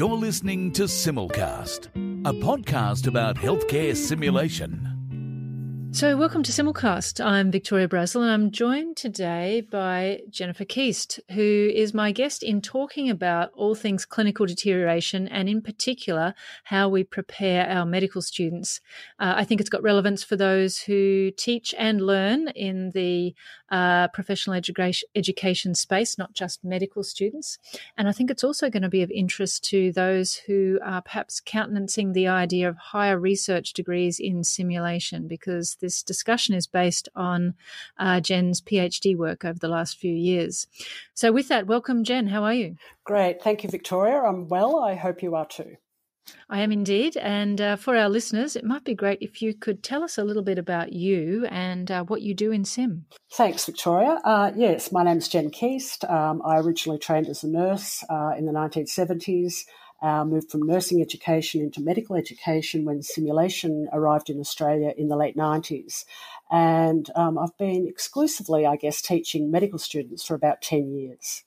You're listening to Simulcast, a podcast about healthcare simulation. So, welcome to Simulcast. I'm Victoria Brazil, and I'm joined today by Jennifer Keast, who is my guest in talking about all things clinical deterioration and, in particular, how we prepare our medical students. Uh, I think it's got relevance for those who teach and learn in the uh, professional education, education space, not just medical students. And I think it's also going to be of interest to those who are perhaps countenancing the idea of higher research degrees in simulation, because this discussion is based on uh, Jen's PhD work over the last few years. So, with that, welcome, Jen. How are you? Great. Thank you, Victoria. I'm well. I hope you are too. I am indeed. And uh, for our listeners, it might be great if you could tell us a little bit about you and uh, what you do in SIM. Thanks, Victoria. Uh, yes, my name's Jen Keast. Um, I originally trained as a nurse uh, in the 1970s. Uh, moved from nursing education into medical education when simulation arrived in Australia in the late 90s. And um, I've been exclusively, I guess, teaching medical students for about 10 years.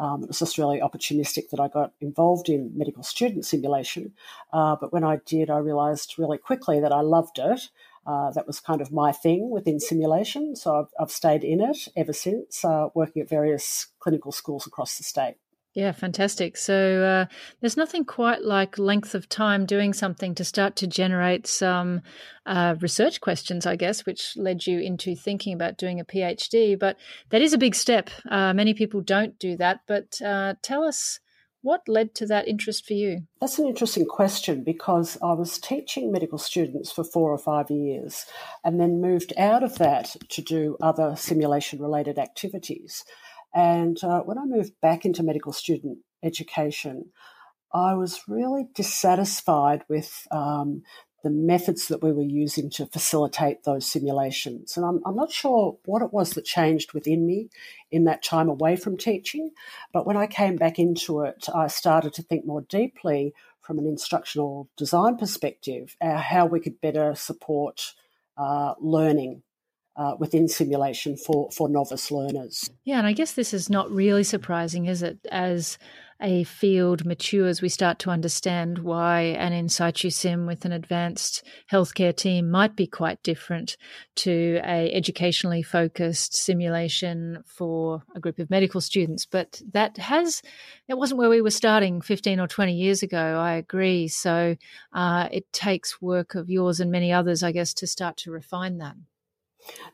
Um, it was just really opportunistic that I got involved in medical student simulation. Uh, but when I did, I realised really quickly that I loved it. Uh, that was kind of my thing within simulation. So I've, I've stayed in it ever since, uh, working at various clinical schools across the state. Yeah, fantastic. So uh, there's nothing quite like length of time doing something to start to generate some uh, research questions, I guess, which led you into thinking about doing a PhD. But that is a big step. Uh, many people don't do that. But uh, tell us what led to that interest for you? That's an interesting question because I was teaching medical students for four or five years and then moved out of that to do other simulation related activities. And uh, when I moved back into medical student education, I was really dissatisfied with um, the methods that we were using to facilitate those simulations. And I'm, I'm, not sure what it was that changed within me in that time away from teaching. But when I came back into it, I started to think more deeply from an instructional design perspective uh, how we could better support uh, learning uh, within simulation for, for novice learners. Yeah, and I guess this is not really surprising, is it? As a field matures, we start to understand why an in situ sim with an advanced healthcare team might be quite different to a educationally focused simulation for a group of medical students. But that has it wasn't where we were starting 15 or 20 years ago. I agree. So uh, it takes work of yours and many others, I guess, to start to refine that.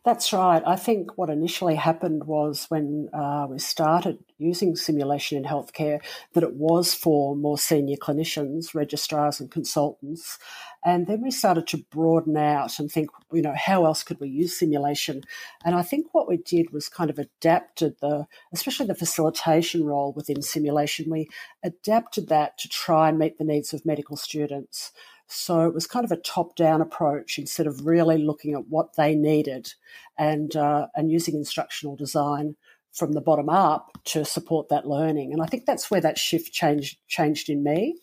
That's right. I think what initially happened was when uh, we started using simulation in healthcare, that it was for more senior clinicians, registrars, and consultants. And then we started to broaden out and think, you know, how else could we use simulation? And I think what we did was kind of adapted the, especially the facilitation role within simulation, we adapted that to try and meet the needs of medical students. So it was kind of a top down approach instead of really looking at what they needed and, uh, and using instructional design from the bottom up to support that learning. And I think that's where that shift changed, changed in me.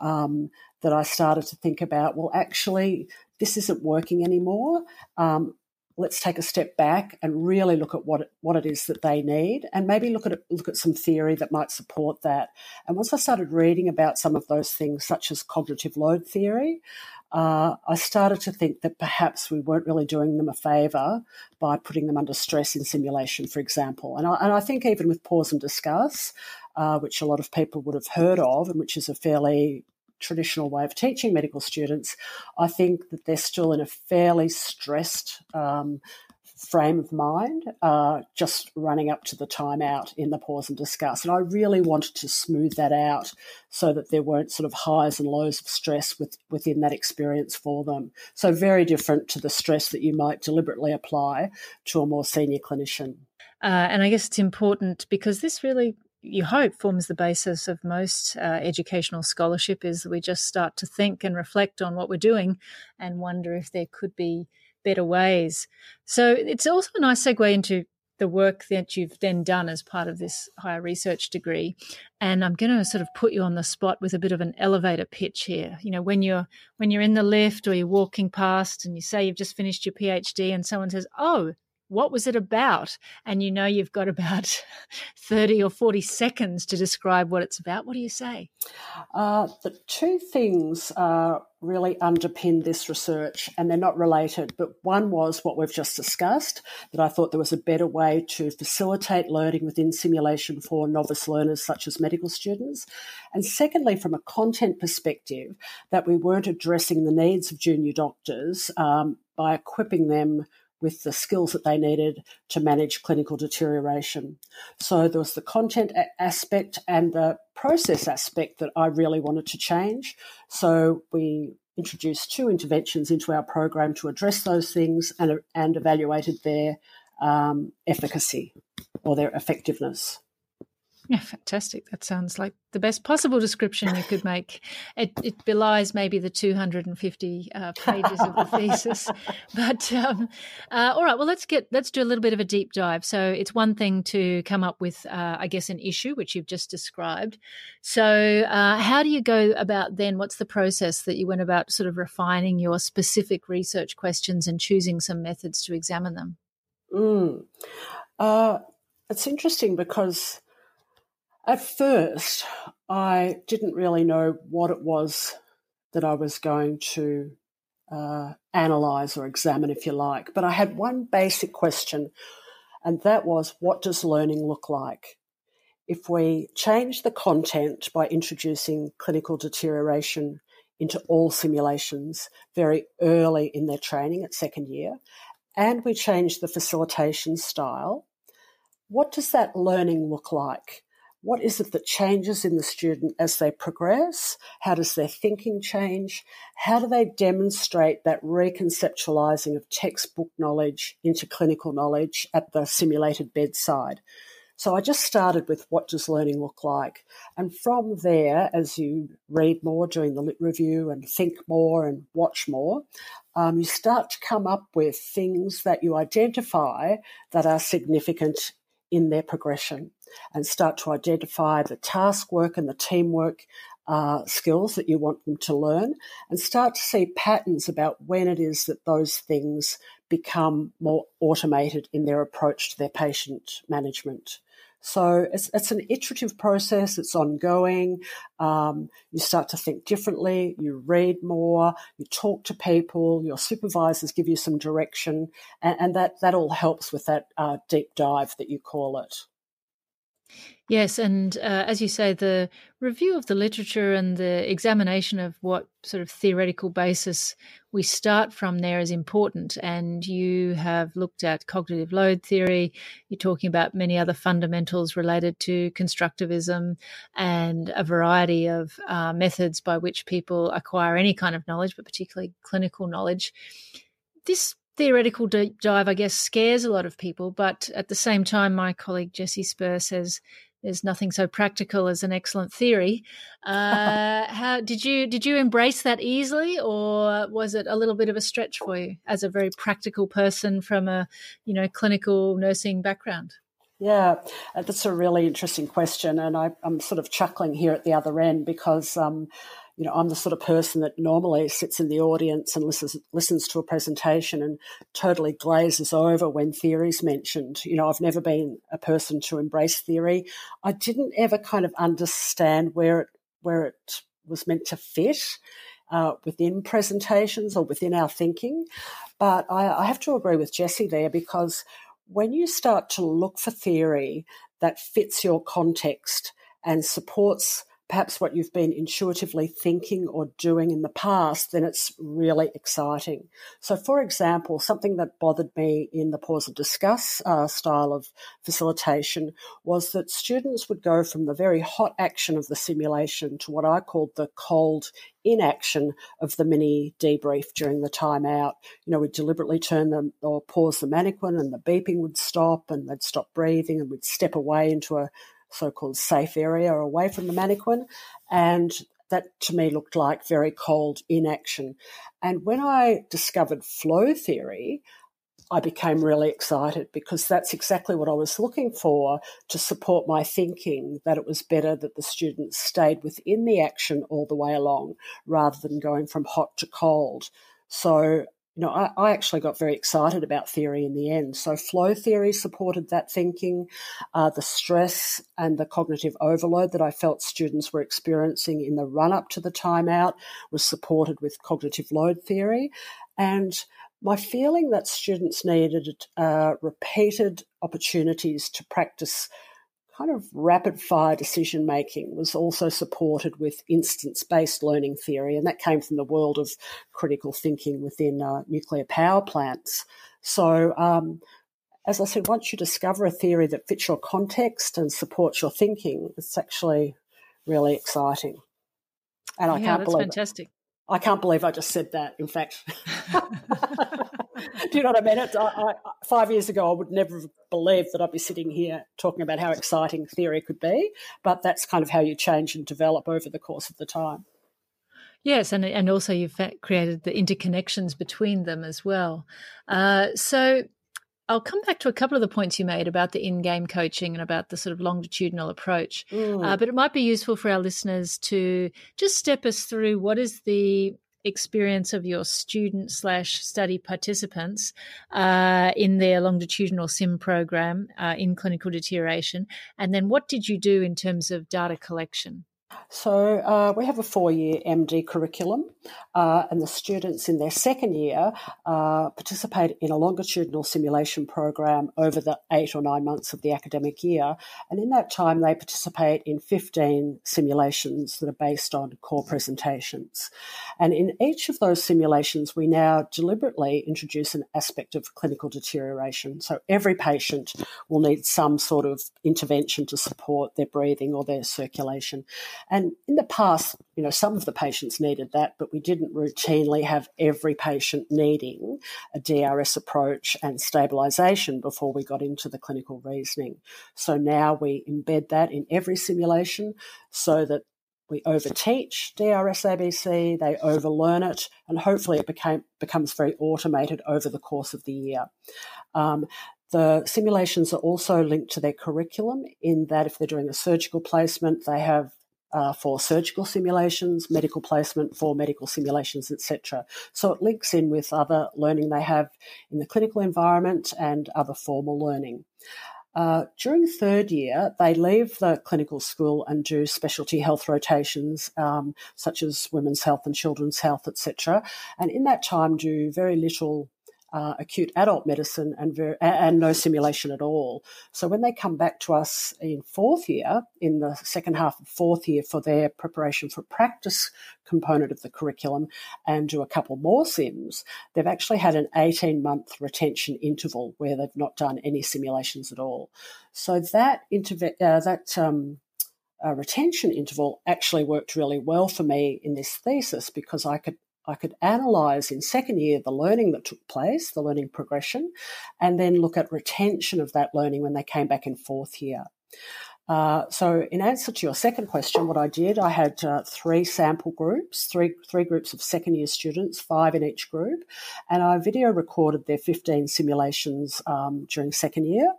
Um, that I started to think about, well, actually, this isn't working anymore. Um, let's take a step back and really look at what it, what it is that they need and maybe look at it, look at some theory that might support that. And once I started reading about some of those things, such as cognitive load theory, uh, I started to think that perhaps we weren't really doing them a favour by putting them under stress in simulation, for example. And I, and I think even with pause and discuss, uh, which a lot of people would have heard of, and which is a fairly traditional way of teaching medical students, I think that they're still in a fairly stressed um, frame of mind, uh, just running up to the timeout in the pause and discuss. And I really wanted to smooth that out so that there weren't sort of highs and lows of stress with, within that experience for them. So, very different to the stress that you might deliberately apply to a more senior clinician. Uh, and I guess it's important because this really you hope forms the basis of most uh, educational scholarship is that we just start to think and reflect on what we're doing and wonder if there could be better ways. So it's also a nice segue into the work that you've then done as part of this higher research degree. And I'm going to sort of put you on the spot with a bit of an elevator pitch here. You know, when you're when you're in the lift or you're walking past and you say you've just finished your PhD and someone says, "Oh, what was it about? And you know you've got about 30 or 40 seconds to describe what it's about. What do you say? Uh, the two things uh, really underpin this research, and they're not related, but one was what we've just discussed that I thought there was a better way to facilitate learning within simulation for novice learners such as medical students. And secondly, from a content perspective, that we weren't addressing the needs of junior doctors um, by equipping them with the skills that they needed to manage clinical deterioration. So there was the content aspect and the process aspect that I really wanted to change. So we introduced two interventions into our program to address those things and, and evaluated their um, efficacy or their effectiveness. Yeah, fantastic. That sounds like the best possible description you could make. It, it belies maybe the 250 uh, pages of the thesis, but um, uh, all right. Well, let's get let's do a little bit of a deep dive. So it's one thing to come up with, uh, I guess, an issue which you've just described. So uh, how do you go about then? What's the process that you went about sort of refining your specific research questions and choosing some methods to examine them? Mm. Uh, it's interesting because at first, I didn't really know what it was that I was going to uh, analyze or examine, if you like. But I had one basic question, and that was what does learning look like? If we change the content by introducing clinical deterioration into all simulations very early in their training at second year, and we change the facilitation style, what does that learning look like? What is it that changes in the student as they progress? How does their thinking change? How do they demonstrate that reconceptualizing of textbook knowledge into clinical knowledge at the simulated bedside? So I just started with what does learning look like? And from there, as you read more during the lit review and think more and watch more, um, you start to come up with things that you identify that are significant in their progression and start to identify the task work and the teamwork uh, skills that you want them to learn and start to see patterns about when it is that those things become more automated in their approach to their patient management. So it's, it's an iterative process. It's ongoing. Um, you start to think differently. You read more. You talk to people. Your supervisors give you some direction, and, and that that all helps with that uh, deep dive that you call it. Yes, and uh, as you say, the review of the literature and the examination of what sort of theoretical basis we start from there is important. And you have looked at cognitive load theory, you're talking about many other fundamentals related to constructivism and a variety of uh, methods by which people acquire any kind of knowledge, but particularly clinical knowledge. This theoretical deep dive, I guess, scares a lot of people. But at the same time, my colleague Jesse Spurr says there's nothing so practical as an excellent theory. Uh, how did you did you embrace that easily, or was it a little bit of a stretch for you as a very practical person from a you know clinical nursing background? Yeah, uh, that's a really interesting question, and I, am sort of chuckling here at the other end because um, you know, I'm the sort of person that normally sits in the audience and listens listens to a presentation and totally glazes over when theory is mentioned. You know, I've never been a person to embrace theory. I didn't ever kind of understand where it where it was meant to fit. Uh, within presentations or within our thinking. But I, I have to agree with Jesse there because when you start to look for theory that fits your context and supports perhaps what you've been intuitively thinking or doing in the past, then it's really exciting. So, for example, something that bothered me in the pause and discuss uh, style of facilitation was that students would go from the very hot action of the simulation to what I called the cold inaction of the mini debrief during the timeout. You know, we'd deliberately turn them or pause the mannequin and the beeping would stop and they'd stop breathing and we'd step away into a so called safe area away from the mannequin. And that to me looked like very cold inaction. And when I discovered flow theory, I became really excited because that's exactly what I was looking for to support my thinking that it was better that the students stayed within the action all the way along rather than going from hot to cold. So you know, I, I, actually got very excited about theory in the end. So flow theory supported that thinking. Uh, the stress and the cognitive overload that I felt students were experiencing in the run up to the timeout was supported with cognitive load theory. And my feeling that students needed uh, repeated opportunities to practice kind of rapid fire decision making was also supported with instance based learning theory, and that came from the world of critical thinking within uh, nuclear power plants. So, um, as I said, once you discover a theory that fits your context and supports your thinking, it's actually really exciting. And I yeah, can't believe fantastic. It. I can't believe I just said that. In fact, do you know what I mean? I, I, five years ago, I would never have believed that I'd be sitting here talking about how exciting theory could be. But that's kind of how you change and develop over the course of the time. Yes, and and also you've created the interconnections between them as well. Uh, so I'll come back to a couple of the points you made about the in game coaching and about the sort of longitudinal approach. Mm. Uh, but it might be useful for our listeners to just step us through what is the experience of your student slash study participants uh, in their longitudinal sim program uh, in clinical deterioration? And then what did you do in terms of data collection so uh, we have a four-year MD curriculum, uh, and the students in their second year uh, participate in a longitudinal simulation program over the eight or nine months of the academic year. And in that time, they participate in 15 simulations that are based on core presentations. And in each of those simulations, we now deliberately introduce an aspect of clinical deterioration. So every patient will need some sort of intervention to support their breathing or their circulation. And in the past, you know, some of the patients needed that, but we didn't routinely have every patient needing a DRS approach and stabilization before we got into the clinical reasoning. So now we embed that in every simulation so that we overteach DRS ABC, they overlearn it, and hopefully it became, becomes very automated over the course of the year. Um, the simulations are also linked to their curriculum in that if they're doing a surgical placement, they have uh, for surgical simulations, medical placement for medical simulations, etc. So it links in with other learning they have in the clinical environment and other formal learning. Uh, during third year, they leave the clinical school and do specialty health rotations, um, such as women's health and children's health, etc. And in that time, do very little uh, acute adult medicine and, ver- and no simulation at all. So when they come back to us in fourth year, in the second half of fourth year for their preparation for practice component of the curriculum and do a couple more sims, they've actually had an 18 month retention interval where they've not done any simulations at all. So that, interve- uh, that um, uh, retention interval actually worked really well for me in this thesis because I could I could analyze in second year the learning that took place, the learning progression, and then look at retention of that learning when they came back in fourth year. Uh, so, in answer to your second question, what I did, I had uh, three sample groups, three three groups of second year students, five in each group, and I video recorded their 15 simulations um, during second year,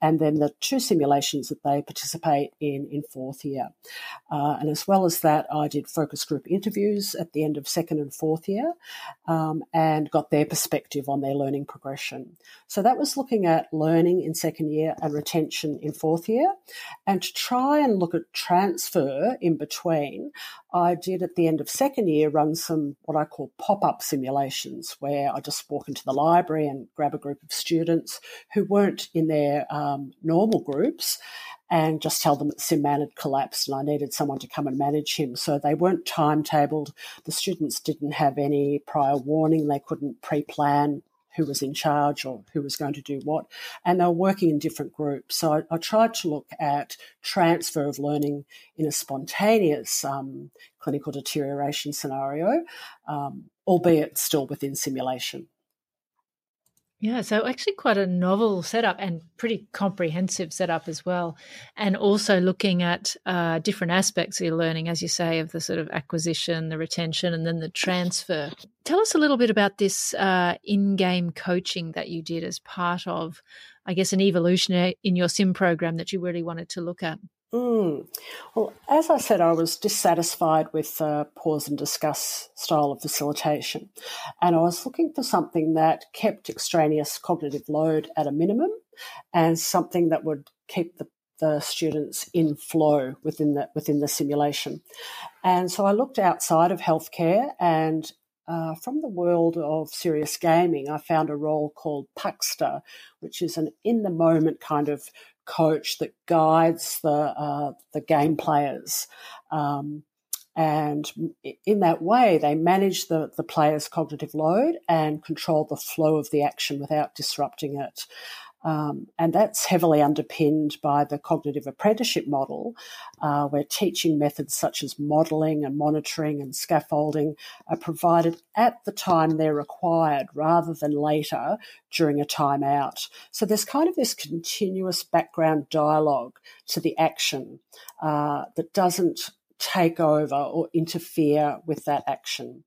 and then the two simulations that they participate in in fourth year. Uh, and as well as that, I did focus group interviews at the end of second and fourth year, um, and got their perspective on their learning progression. So that was looking at learning in second year and retention in fourth year and to try and look at transfer in between, I did at the end of second year run some what I call pop up simulations where I just walk into the library and grab a group of students who weren't in their um, normal groups and just tell them that SimMan had collapsed and I needed someone to come and manage him. So they weren't timetabled. The students didn't have any prior warning. They couldn't pre plan who was in charge or who was going to do what. And they were working in different groups. So I, I tried to look at transfer of learning in a spontaneous um, clinical deterioration scenario, um, albeit still within simulation. Yeah, so actually quite a novel setup and pretty comprehensive setup as well. And also looking at uh, different aspects of your learning, as you say, of the sort of acquisition, the retention, and then the transfer. Tell us a little bit about this uh, in game coaching that you did as part of, I guess, an evolution in your sim program that you really wanted to look at. Mm. Well, as I said, I was dissatisfied with the pause and discuss style of facilitation. And I was looking for something that kept extraneous cognitive load at a minimum and something that would keep the, the students in flow within the, within the simulation. And so I looked outside of healthcare and uh, from the world of serious gaming, I found a role called Puckster, which is an in the moment kind of coach that guides the uh, the game players. Um, and in that way, they manage the, the player's cognitive load and control the flow of the action without disrupting it. Um, and that's heavily underpinned by the cognitive apprenticeship model, uh, where teaching methods such as modelling and monitoring and scaffolding are provided at the time they're required rather than later during a timeout. So there's kind of this continuous background dialogue to the action uh, that doesn't take over or interfere with that action.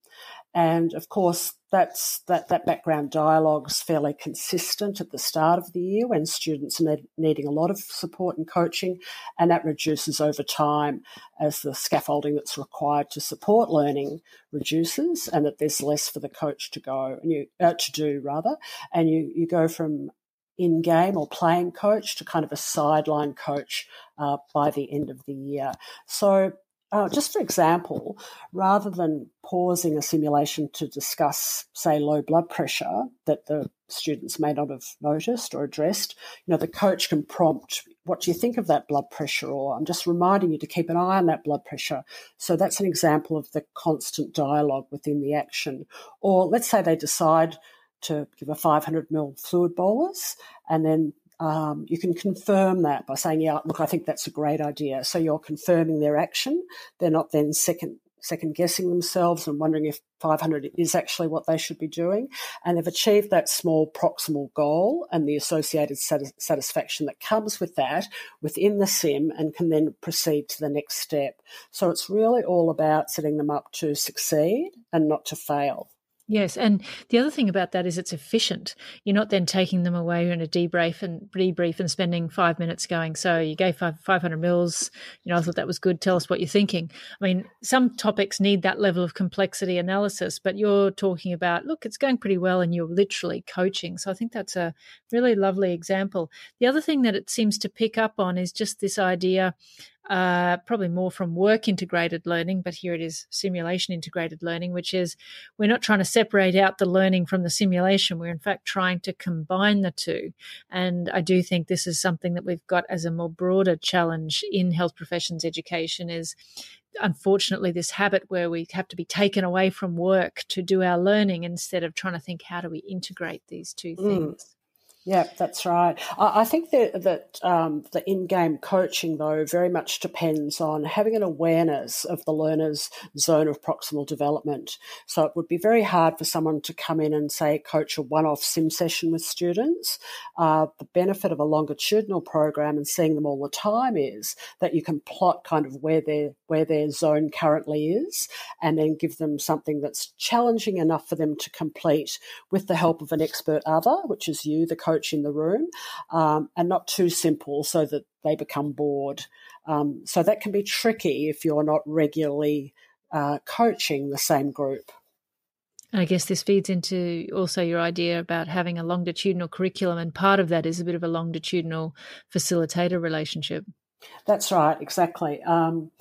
And of course, that's that, that background dialogue is fairly consistent at the start of the year when students are needing a lot of support and coaching, and that reduces over time as the scaffolding that's required to support learning reduces, and that there's less for the coach to go and you uh, to do rather, and you you go from in game or playing coach to kind of a sideline coach uh, by the end of the year. So uh, just for example, rather than pausing a simulation to discuss, say, low blood pressure that the students may not have noticed or addressed, you know, the coach can prompt, "What do you think of that blood pressure?" Or "I'm just reminding you to keep an eye on that blood pressure." So that's an example of the constant dialogue within the action. Or let's say they decide to give a 500 ml fluid bolus, and then um, you can confirm that by saying, "Yeah, look, I think that's a great idea." So you're confirming their action. They're not then second second guessing themselves and wondering if 500 is actually what they should be doing. And they've achieved that small proximal goal and the associated satisfaction that comes with that within the sim and can then proceed to the next step. So it's really all about setting them up to succeed and not to fail. Yes, and the other thing about that is it's efficient. You're not then taking them away in a debrief and debrief and spending five minutes going. So you gave five, 500 mils. You know, I thought that was good. Tell us what you're thinking. I mean, some topics need that level of complexity analysis, but you're talking about look, it's going pretty well, and you're literally coaching. So I think that's a really lovely example. The other thing that it seems to pick up on is just this idea uh, probably more from work integrated learning, but here it is simulation integrated learning, which is we're not trying to separate out the learning from the simulation. We're in fact trying to combine the two. And I do think this is something that we've got as a more broader challenge in health professions education is unfortunately this habit where we have to be taken away from work to do our learning instead of trying to think how do we integrate these two mm. things. Mm. Yeah, that's right. I, think that that um, the in-game coaching, though, very much depends on having an awareness of the learner's zone of proximal development. So it would be very hard for someone to come in and say coach a one-off sim session with students. Uh, the benefit of a longitudinal program and seeing them all the time is that you can plot kind of where their where their zone currently is, and then give them something that's challenging enough for them to complete with the help of an expert other, which is you, the coach coach in the room um, and not too simple so that they become bored. Um, so that can be tricky if you're not regularly uh, coaching the same group. I guess this feeds into also your idea about having a longitudinal curriculum, and part of that is a bit of a longitudinal facilitator relationship. That's right, exactly. Um,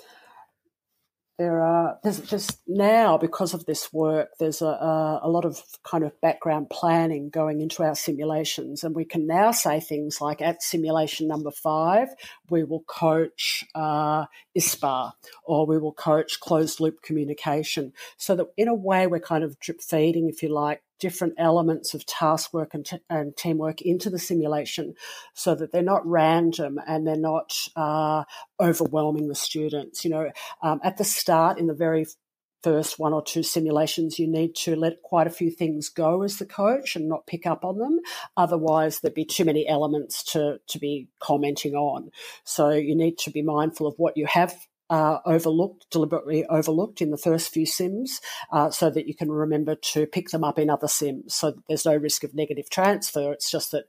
there are there's just now because of this work there's a, a, lot of kind of background planning going into our simulations. And we can now say things like at simulation number five we will coach uh, ISPA or we will coach closed loop communication. So that in a way we're kind of drip feeding if you like different elements of task work and, t- and, teamwork into the simulation so that they're not random and they're not uh, overwhelming the students. You know, um, at the start, in the very first one or two simulations, you need to let quite a few things go as the coach and not pick up on them. Otherwise, there'd be too many elements to, to be commenting on. So you need to be mindful of what you have uh, overlooked, deliberately overlooked in the first few sims, uh, so that you can remember to pick them up in other sims. So there's no risk of negative transfer. It's just that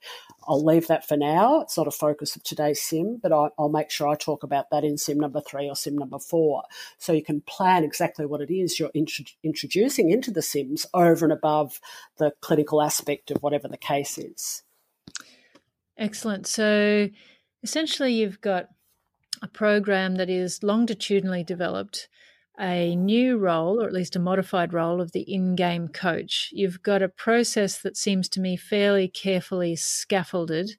I'll leave that for now. It's not a focus of today's sim, but I, will make sure I talk about that in sim number three or sim number four. So you can plan exactly what it is you're intro- introducing into the sims over and above the clinical aspect of whatever the case is. Excellent. So essentially, you've got a program that is longitudinally developed, a new role, or at least a modified role, of the in game coach. You've got a process that seems to me fairly carefully scaffolded.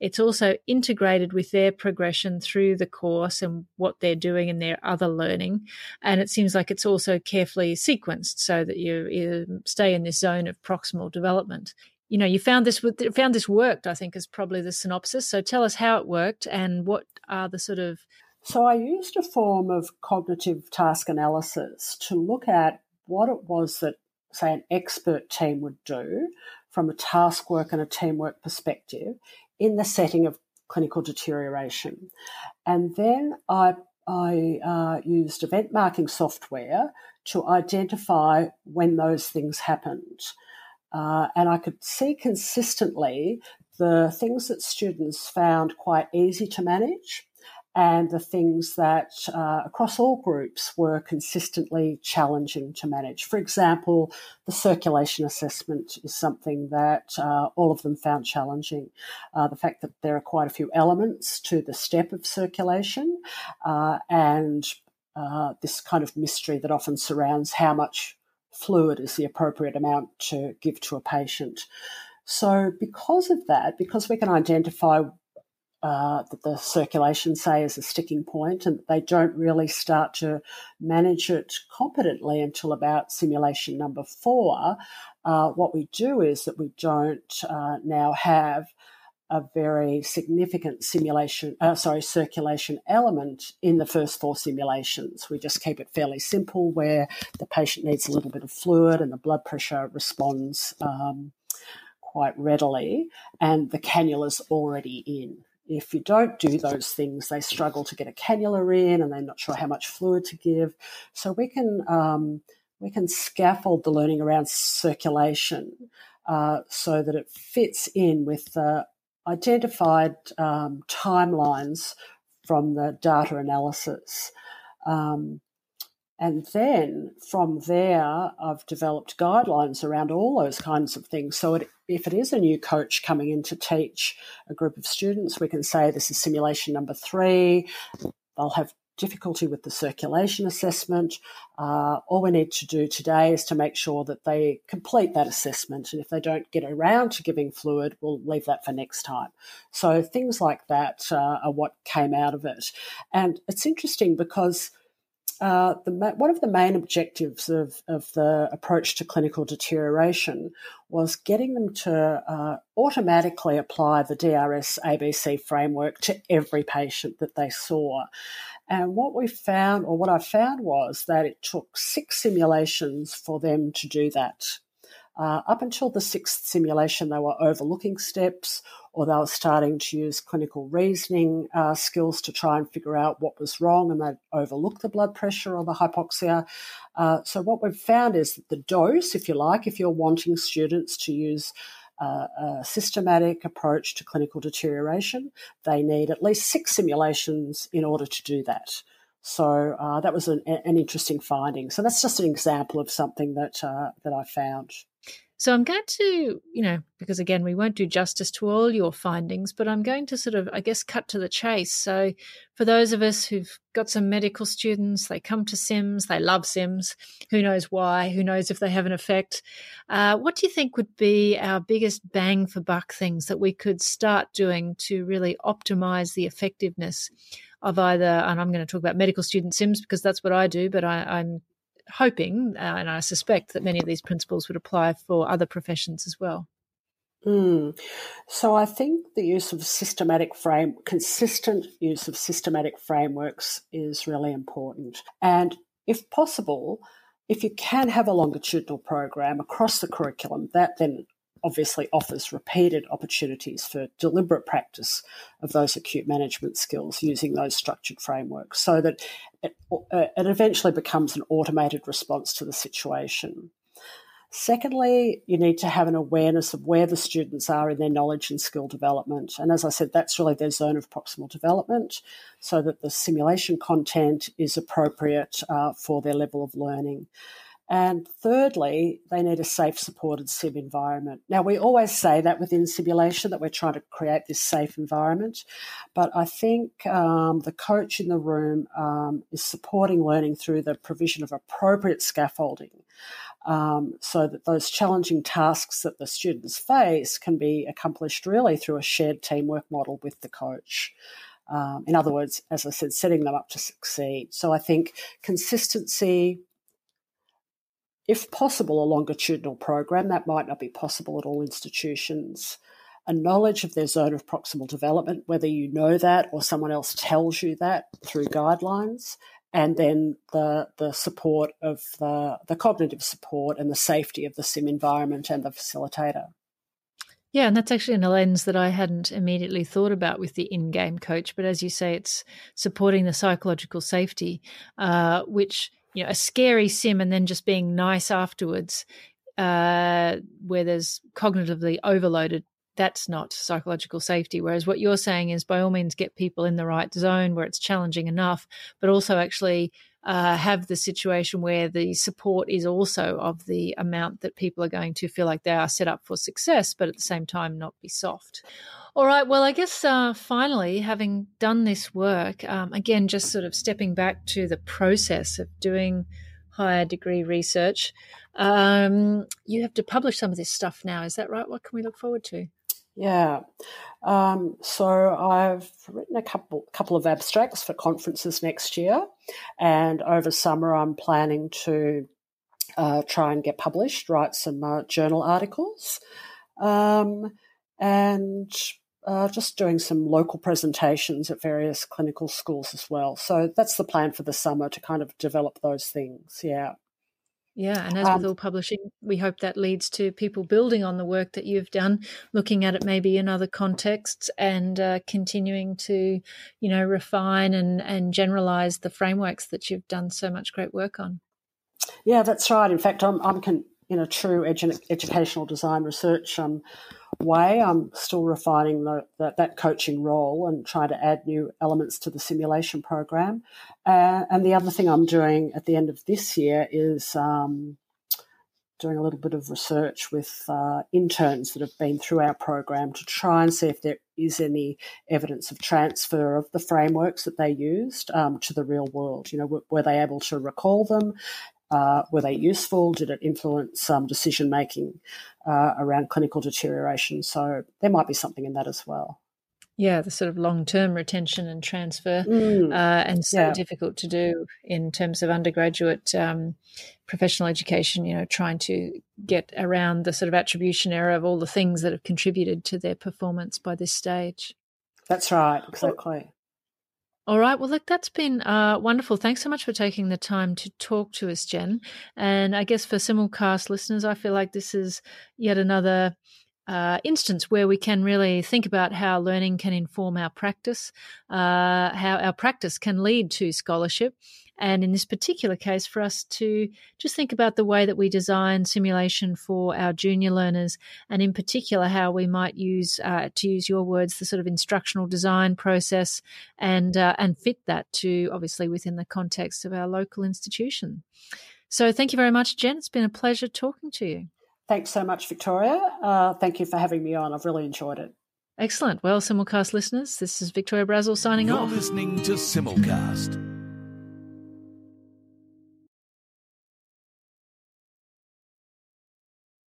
It's also integrated with their progression through the course and what they're doing in their other learning. And it seems like it's also carefully sequenced so that you, you stay in this zone of proximal development you know you found this found this worked i think is probably the synopsis so tell us how it worked and what are the sort of so i used a form of cognitive task analysis to look at what it was that say an expert team would do from a task work and a teamwork perspective in the setting of clinical deterioration and then i I uh, used event marking software to identify when those things happened. Uh, and I could see consistently the things that students found quite easy to manage and the things that uh, across all groups were consistently challenging to manage. For example, the circulation assessment is something that uh, all of them found challenging. Uh, the fact that there are quite a few elements to the step of circulation uh, and uh, this kind of mystery that often surrounds how much fluid is the appropriate amount to give to a patient. So, because of that, because we can identify uh, that the circulation, say, is a sticking point, and they don't really start to manage it competently until about simulation number four, uh, what we do is that we don't uh, now have a very significant simulation, uh, sorry, circulation element in the first four simulations. We just keep it fairly simple where the patient needs a little bit of fluid and the blood pressure responds um, quite readily and the cannula's already in. If you don't do those things, they struggle to get a cannula in and they're not sure how much fluid to give. So we can, um, we can scaffold the learning around circulation uh, so that it fits in with the identified um, timelines from the data analysis. Um, and then from there, I've developed guidelines around all those kinds of things. So it, if it is a new coach coming in to teach a group of students, we can say this is simulation number three. They'll have difficulty with the circulation assessment. Uh, all we need to do today is to make sure that they complete that assessment. And if they don't get around to giving fluid, we'll leave that for next time. So things like that uh, are what came out of it. And it's interesting because uh, the, one of the main objectives of, of the approach to clinical deterioration was getting them to uh, automatically apply the DRS ABC framework to every patient that they saw. And what we found, or what I found, was that it took six simulations for them to do that. Uh, up until the sixth simulation, they were overlooking steps or they were starting to use clinical reasoning uh, skills to try and figure out what was wrong and they overlooked the blood pressure or the hypoxia. Uh, so, what we've found is that the dose, if you like, if you're wanting students to use a systematic approach to clinical deterioration. They need at least six simulations in order to do that. So uh, that was an, an, interesting finding. So that's just an example of something that uh, that I found. So I'm going to, you know, because again, we won't do justice to all your findings, but I'm going to sort of, I guess, cut to the chase. So for those of us who've got some medical students, they come to Sims, they love Sims. Who knows why? Who knows if they have an effect? Uh, what do you think would be our biggest bang for buck things that we could start doing to really optimize the effectiveness of either, and I'm going to talk about medical student Sims because that's what I do, but I, am hoping, uh, and I suspect that many of these principles would apply for other professions as well. Mm. So I think the use of systematic frame, consistent use of systematic frameworks is really important. And if possible, if you can have a longitudinal program across the curriculum, that then obviously offers repeated opportunities for deliberate practice of those acute management skills using those structured frameworks so that it, uh, it eventually becomes an automated response to the situation. Secondly, you need to have an awareness of where the students are in their knowledge and skill development. And as I said, that's really their zone of proximal development so that the simulation content is appropriate uh, for their level of learning. And thirdly, they need a safe, supported sim environment. Now, we always say that within simulation that we're trying to create this safe environment, but I think um, the coach in the room um, is supporting learning through the provision of appropriate scaffolding. Um, so that those challenging tasks that the students face can be accomplished really through a shared teamwork model with the coach. Um, in other words, as I said, setting them up to succeed. So I think consistency, if possible, a longitudinal program. That might not be possible at all institutions. A knowledge of their zone of proximal development, whether you know that or someone else tells you that through guidelines, and then the the support of the the cognitive support and the safety of the sim environment and the facilitator. Yeah, and that's actually in a lens that I hadn't immediately thought about with the in-game coach. But as you say, it's supporting the psychological safety, uh, which you know a scary sim and then just being nice afterwards uh, where there's cognitively overloaded that's not psychological safety. Whereas what you're saying is by all means get people in the right zone where it's challenging enough but also actually uh, have the situation where the support is also of the amount that people are going to feel like they are set up for success, but at the same time not be soft. All right. Well, I guess uh, finally, having done this work, um, again, just sort of stepping back to the process of doing higher degree research, um, you have to publish some of this stuff now. Is that right? What can we look forward to? Yeah. Um, so I've written a couple couple of abstracts for conferences next year, and over summer I'm planning to uh, try and get published, write some uh, journal articles, um, and uh, just doing some local presentations at various clinical schools as well. So that's the plan for the summer to kind of develop those things. Yeah. Yeah, and as um, with all publishing, we hope that leads to people building on the work that you've done, looking at it maybe in other contexts, and uh, continuing to, you know, refine and and generalize the frameworks that you've done so much great work on. Yeah, that's right. In fact, I'm I'm con- in a true edu- educational design research um, way. I'm still refining the, the, that coaching role and trying to add new elements to the simulation program. Uh, and the other thing I'm doing at the end of this year is um, doing a little bit of research with uh, interns that have been through our program to try and see if there is any evidence of transfer of the frameworks that they used um, to the real world. You know, were, were they able to recall them? Uh, were they useful? Did it influence um, decision making uh, around clinical deterioration? So there might be something in that as well. Yeah, the sort of long term retention and transfer, mm. uh, and so yeah. difficult to do in terms of undergraduate um, professional education, you know, trying to get around the sort of attribution error of all the things that have contributed to their performance by this stage. That's right, exactly. All right. Well, look, that's been uh, wonderful. Thanks so much for taking the time to talk to us, Jen. And I guess for simulcast listeners, I feel like this is yet another uh, instance where we can really think about how learning can inform our practice, uh, how our practice can lead to scholarship, and in this particular case, for us to just think about the way that we design simulation for our junior learners, and in particular, how we might use, uh, to use your words, the sort of instructional design process and, uh, and fit that to obviously within the context of our local institution. So thank you very much, Jen. It's been a pleasure talking to you. Thanks so much, Victoria. Uh, thank you for having me on. I've really enjoyed it. Excellent. Well, Simulcast listeners, this is Victoria Brazil signing off. You're listening to Simulcast.